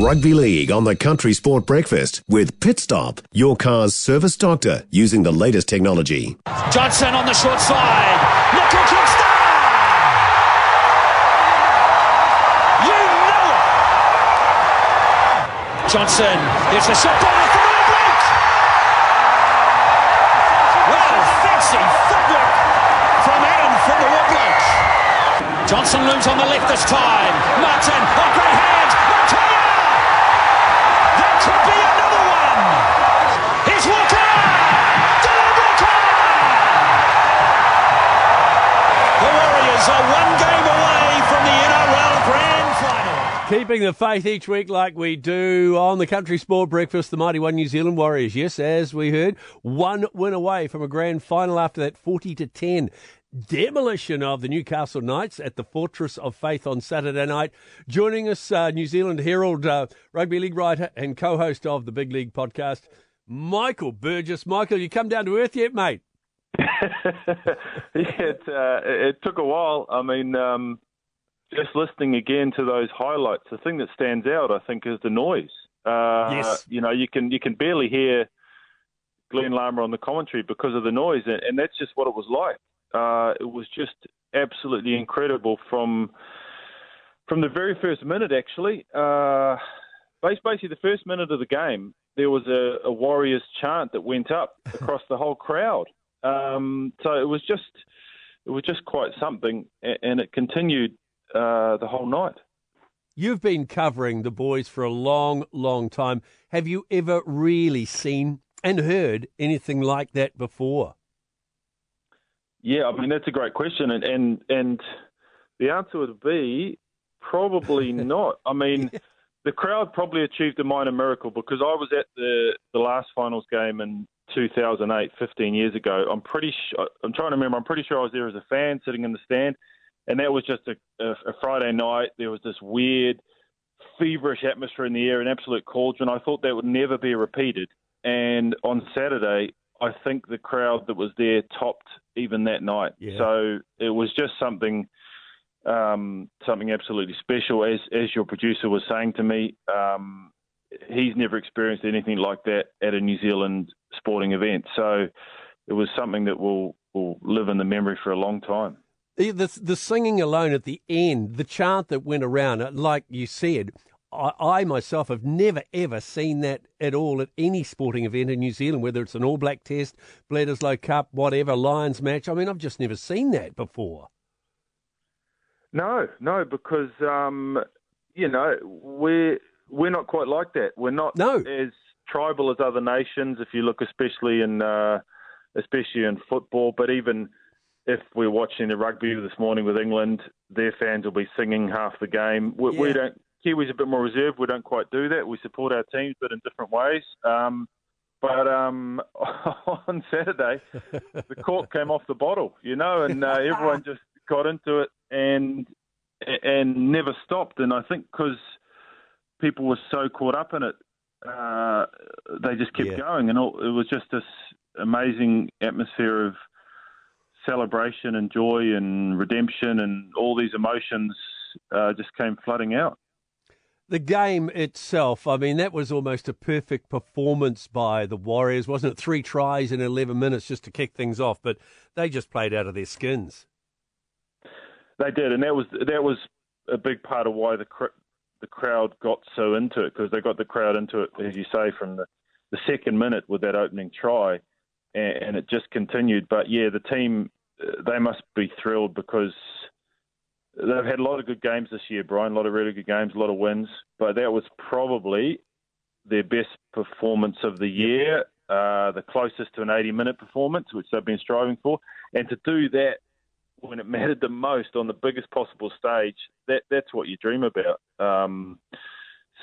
Rugby League on the Country Sport Breakfast with Pit Stop, your car's service doctor using the latest technology. Johnson on the short side. Look! You know it! Johnson, here's the shot the! Well, fancy footwork from Adam from the woodblock. Johnson looms on the left this time. Martin, oh great hands! Keeping the faith each week like we do on the Country Sport Breakfast, the Mighty One New Zealand Warriors. Yes, as we heard, one win away from a grand final after that 40 to 10 demolition of the Newcastle Knights at the Fortress of Faith on Saturday night. Joining us, uh, New Zealand Herald uh, rugby league writer and co-host of the Big League podcast, Michael Burgess. Michael, you come down to earth yet, mate? it, uh, it took a while. I mean, um, just listening again to those highlights, the thing that stands out, I think, is the noise. Uh, Yes. You know, you can you can barely hear Glenn Lama on the commentary because of the noise, and, and that's just what it was like. Uh, it was just absolutely incredible from from the very first minute. Actually, uh, basically the first minute of the game, there was a, a Warriors chant that went up across the whole crowd. Um, so it was just it was just quite something, and it continued uh, the whole night. You've been covering the boys for a long, long time. Have you ever really seen and heard anything like that before? Yeah, I mean that's a great question, and and, and the answer would be probably not. I mean, the crowd probably achieved a minor miracle because I was at the the last finals game in 2008, 15 years ago. I'm pretty sure. I'm trying to remember. I'm pretty sure I was there as a fan, sitting in the stand, and that was just a, a, a Friday night. There was this weird, feverish atmosphere in the air, an absolute cauldron. I thought that would never be repeated. And on Saturday, I think the crowd that was there topped even that night. Yeah. So it was just something, um, something absolutely special. As as your producer was saying to me, um, he's never experienced anything like that at a New Zealand sporting event. So it was something that will will live in the memory for a long time. The, the, singing alone at the end, the chant that went around, uh, like you said, I, I myself have never ever seen that at all at any sporting event in New Zealand, whether it's an All Black Test, Bledisloe Cup, whatever, Lions match. I mean, I've just never seen that before. No, no, because um, you know we're we're not quite like that. We're not No. as tribal as other nations. If you look, especially in uh, especially in football, but even if we're watching the rugby this morning with England, their fans will be singing half the game. We, we don't. Kiwis are a bit more reserved. We don't quite do that. We support our teams, but in different ways. Um, but um, on Saturday, the cork came off the bottle, you know, and uh, everyone just got into it and and never stopped. And I think because people were so caught up in it, uh, they just kept Yeah. going, and all, it was just this amazing atmosphere of celebration and joy and redemption, and all these emotions uh, just came flooding out. The game itself, I mean, that was almost a perfect performance by the Warriors, wasn't it? Three tries in 11 minutes just to kick things off, but they just played out of their skins. They did, and that was that was a big part of why the cr- the crowd got so into it because they got the crowd into it, as you say, from the, the second minute with that opening try, and, and it just continued. But yeah, the team uh, they must be thrilled because they've had a lot of good games this year, Brian. A lot of really good games, a lot of wins, but that was probably their best performance of the year. Uh, the closest to an 80 minute performance, which they've been striving for. And to do that when it mattered the most on the biggest possible stage, that that's what you dream about. Um,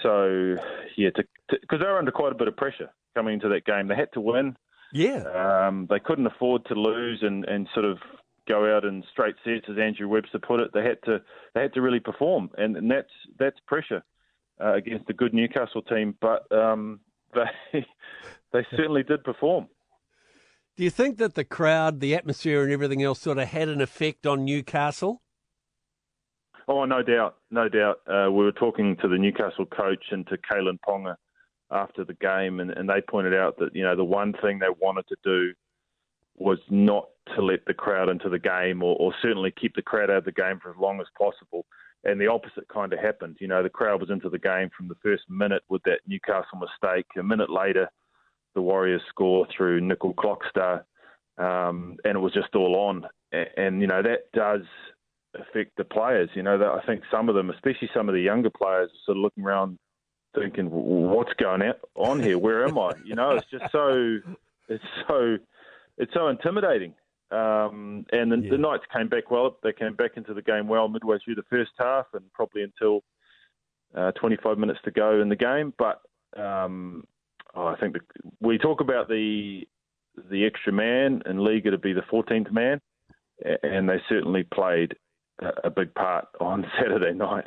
so yeah, because they were under quite a bit of pressure coming into that game. They had to win. Yeah. Um, they couldn't afford to lose and, and sort of go out in straight sets, as Andrew Webster put it. They had to they had to really perform, and, and that's that's pressure uh, against a good Newcastle team. But um, they they certainly did perform. Do you think that the crowd, the atmosphere, and everything else sort of had an effect on Newcastle? Oh, no doubt, no doubt. Uh, we were talking to the Newcastle coach and to Kalyn Ponga after the game, and, and they pointed out that you know the one thing they wanted to do was not to let the crowd into the game, or, or certainly keep the crowd out of the game for as long as possible. And the opposite kind of happened. You know, the crowd was into the game from the first minute with that Newcastle mistake. A minute later, the Warriors score through Nicoll-Klokstad, um, and it was just all on. And, and you know that does affect the players. You know, that I think some of them, especially some of the younger players, are sort of looking around thinking, "What's going on here? Where am I?" You know, it's just so, it's so, it's so intimidating. Um, and the, yeah. the Knights came back well. They came back into the game well midway through the first half, and probably until uh, 25 minutes to go in the game. But um, oh, I think the, we talk about the the extra man and Liga to be the 14th man, and they certainly played a big part on Saturday night.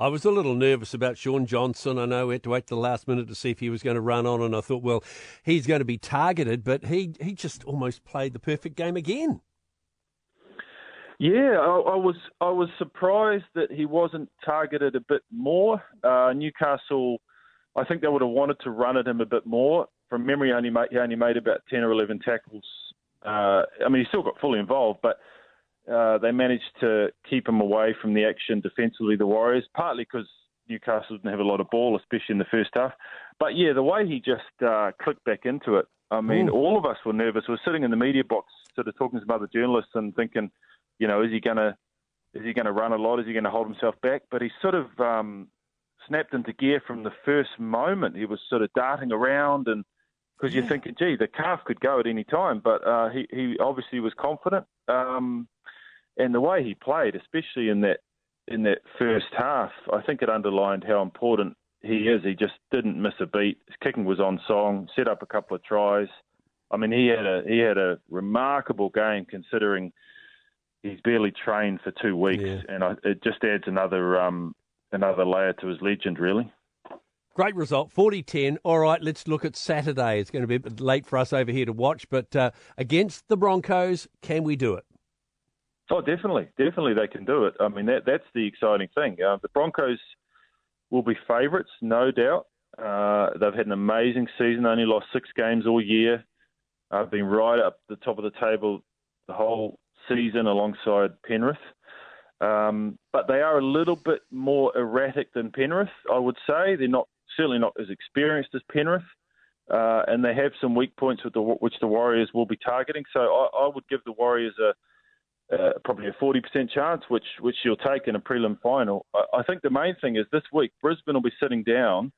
I was a little nervous about Shaun Johnson. I know we had to wait the last minute to see if he was going to run on, and I thought, well, he's going to be targeted, but he, he just almost played the perfect game again. Yeah, I, I was I was surprised that he wasn't targeted a bit more. Uh, Newcastle, I think they would have wanted to run at him a bit more. From memory, only made, he only made about ten or eleven tackles. Uh, I mean, he still got fully involved, but uh, they managed to keep him away from the action defensively, the Warriors, partly because Newcastle didn't have a lot of ball, especially in the first half. But yeah, the way he just uh, clicked back into it, I mean, Ooh. all of us were nervous. We were sitting in the media box, sort of talking to some other journalists and thinking, you know, is he going to is he going to run a lot? Is he going to hold himself back? But he sort of um, snapped into gear from the first moment. He was sort of darting around and because yeah. you're thinking, gee, the calf could go at any time. But uh, he, he obviously was confident. Um, and the way he played, especially in that in that first half, I think it underlined how important he is. He just didn't miss a beat. His kicking was on song. Set up a couple of tries. I mean, he had a he had a remarkable game considering he's barely trained for two weeks, yeah. and I, it just adds another um, another layer to his legend, really. Great result, 40 10. All right, let's look at Saturday. It's going to be a bit late for us over here to watch, but uh, against the Broncos, can we do it? Oh, definitely, definitely they can do it. I mean, that that's the exciting thing. Uh, the Broncos will be favourites, no doubt. Uh, they've had an amazing season. Only lost six games all year. I've uh, been right up the top of the table the whole season alongside Penrith. Um, but they are a little bit more erratic than Penrith, I would say. They're not certainly not as experienced as Penrith, uh, and they have some weak points the, which the Warriors will be targeting. So I, I would give the Warriors a uh, probably a 40% chance, which which you'll take in a prelim final. I, I think the main thing is this week Brisbane will be sitting down,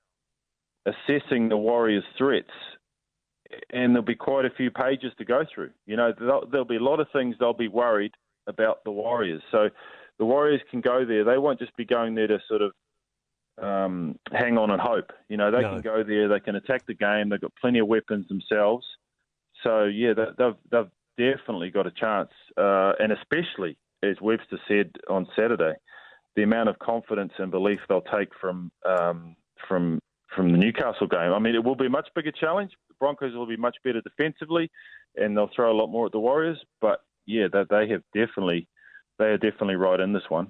assessing the Warriors' threats, and there'll be quite a few pages to go through. You know, there'll, there'll be a lot of things they'll be worried about the Warriors. So the Warriors can go there. They won't just be going there to sort of um, hang on and hope. You know, they no. can go there. They can attack the game. They've got plenty of weapons themselves. So yeah, they've they've definitely got a chance, uh, and especially as Webster said on Saturday, the amount of confidence and belief they'll take from um, from from the Newcastle game. I mean, it will be a much bigger challenge. The Broncos will be much better defensively, and they'll throw a lot more at the Warriors. But yeah, they, they have definitely they are definitely right in this one.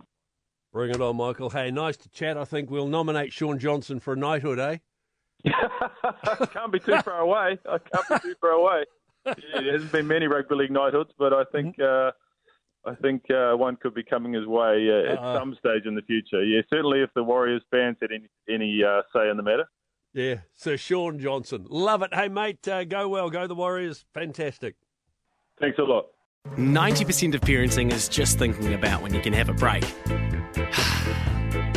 Bring it on, Michael. Hey, nice to chat. I think we'll nominate Shaun Johnson for a knighthood, eh? can't be too far away. I can't be too far away there hasn't been many rugby league knighthoods, but I think uh, I think uh, one could be coming his way uh, at uh some stage in the future. Yeah, certainly if the Warriors fans had any any uh, say in the matter. Yeah, Sir Shaun Johnson, love it. Hey mate, uh, go well, go the Warriors, fantastic. Thanks a lot. Ninety percent of parenting is just thinking about when you can have a break.